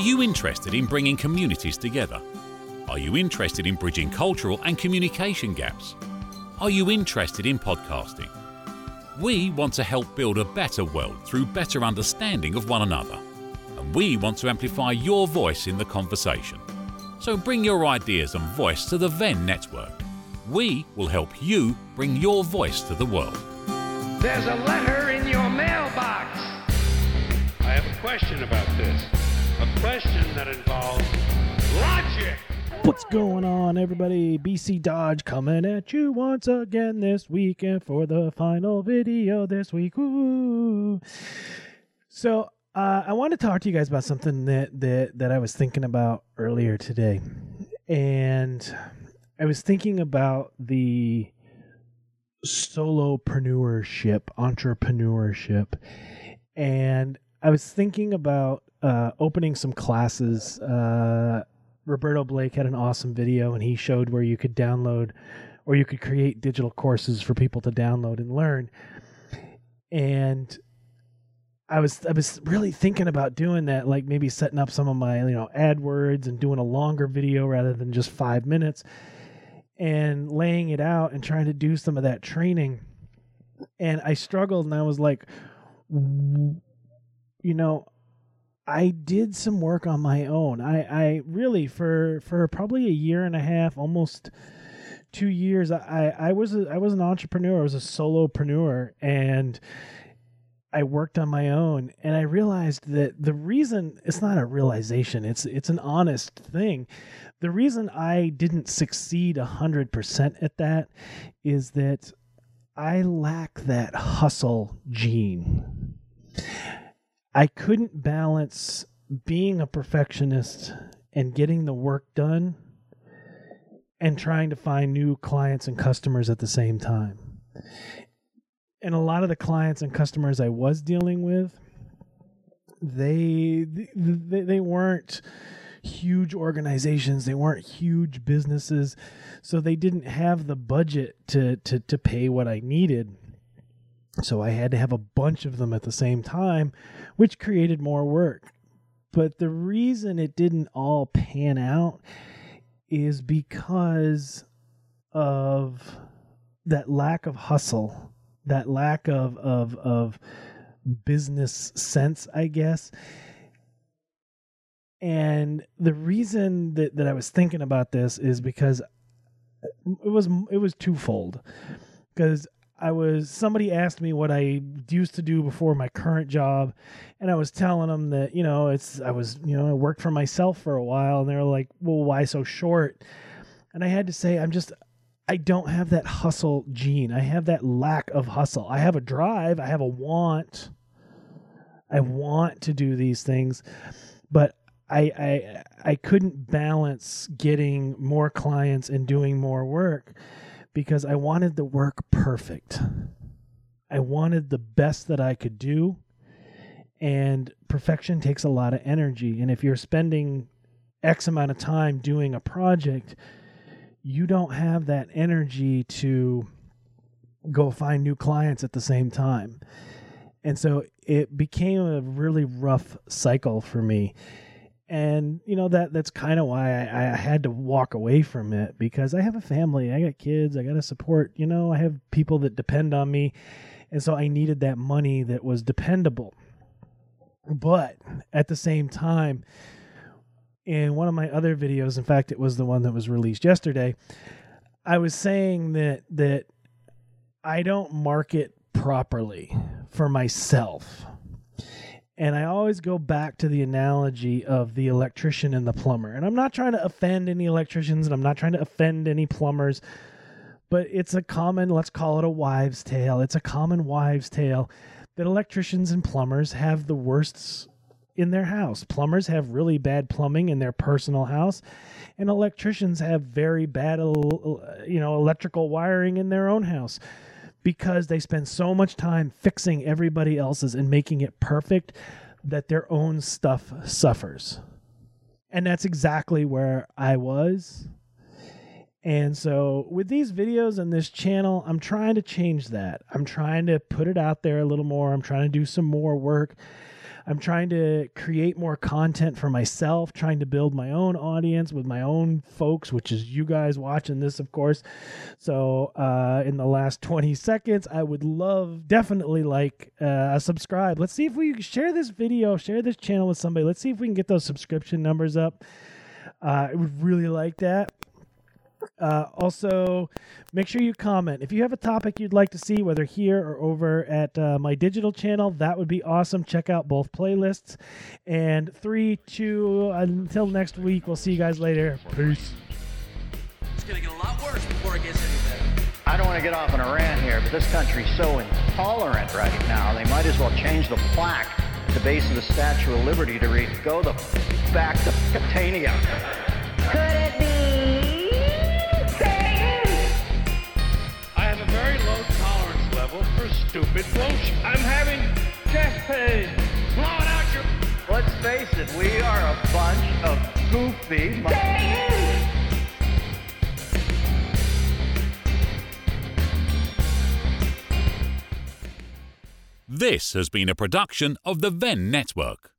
Are you interested in bringing communities together? Are you interested in bridging cultural and communication gaps? Are you interested in podcasting? We want to help build a better world through better understanding of one another. And we want to amplify your voice in the conversation. So bring your ideas and voice to the Venn network. We will help you bring your voice to the world. There's a letter in your mailbox. I have a question about this. A question that involves logic. What's going on, everybody? BC Dodge coming at you once again this weekend for the final video this week. Woo! So, uh, I want to talk to you guys about something that that that I was thinking about earlier today, and I was thinking about the solopreneurship, entrepreneurship, and I was thinking about uh, opening some classes. Uh, Roberto Blake had an awesome video, and he showed where you could download or you could create digital courses for people to download and learn. And I was I was really thinking about doing that, like maybe setting up some of my you know AdWords and doing a longer video rather than just five minutes, and laying it out and trying to do some of that training. And I struggled, and I was like, you know, I did some work on my own. I, I really for for probably a year and a half, almost two years. I I was a, I was an entrepreneur. I was a solopreneur, and I worked on my own. And I realized that the reason it's not a realization. It's it's an honest thing. The reason I didn't succeed hundred percent at that is that I lack that hustle gene. I couldn't balance being a perfectionist and getting the work done and trying to find new clients and customers at the same time. And a lot of the clients and customers I was dealing with, they they, they weren't huge organizations, they weren't huge businesses, so they didn't have the budget to to to pay what I needed. So I had to have a bunch of them at the same time, which created more work. But the reason it didn't all pan out is because of that lack of hustle, that lack of of of business sense, I guess. And the reason that, that I was thinking about this is because it was it was twofold. Because I was somebody asked me what I used to do before my current job, and I was telling them that you know it's I was you know I worked for myself for a while, and they were like, "Well, why so short?" And I had to say, I'm just I don't have that hustle gene. I have that lack of hustle. I have a drive. I have a want. I want to do these things, but I I I couldn't balance getting more clients and doing more work because I wanted the work perfect. I wanted the best that I could do. And perfection takes a lot of energy. And if you're spending X amount of time doing a project, you don't have that energy to go find new clients at the same time. And so it became a really rough cycle for me and you know that that's kind of why I, I, had to walk away from it because I have a family, I got kids, I got to support. You know, I have people that depend on me, and so I needed that money that was dependable. But at the same time, in one of my other videos, in fact, it was the one that was released yesterday, I was saying that that I don't market properly for myself and I always go back to the analogy of the electrician and the plumber. And I'm not trying to offend any electricians and I'm not trying to offend any plumbers, but it's a common, let's call it a wives' tale. It's a common wives' tale that electricians and plumbers have the worst in their house. Plumbers have really bad plumbing in their personal house, and electricians have very bad, you know, electrical wiring in their own house because they spend so much time fixing everybody else's and making it perfect that their own stuff suffers. And that's exactly where I was. And so, with these videos and this channel, I'm trying to change that. I'm trying to put it out there a little more. I'm trying to do some more work. I'm trying to create more content for myself, trying to build my own audience with my own folks, which is you guys watching this, of course. So, uh, in the last 20 seconds, I would love, definitely like uh, subscribe. Let's see if we share this video, share this channel with somebody. Let's see if we can get those subscription numbers up. Uh, I would really like that. Uh, also, make sure you comment. If you have a topic you'd like to see, whether here or over at uh, my digital channel, that would be awesome. Check out both playlists. And three, two, until next week, we'll see you guys later. Peace. It's gonna get a lot worse before it gets any better. I don't want to get off on a rant here, but this country's so intolerant right now, they might as well change the plaque at the base of the Statue of Liberty to read, go the back to Catania. Stupid bullshit. I'm having chest pain. Blow it out your Let's face it, we are a bunch of goofy. mo- This has been a production of the Ven Network.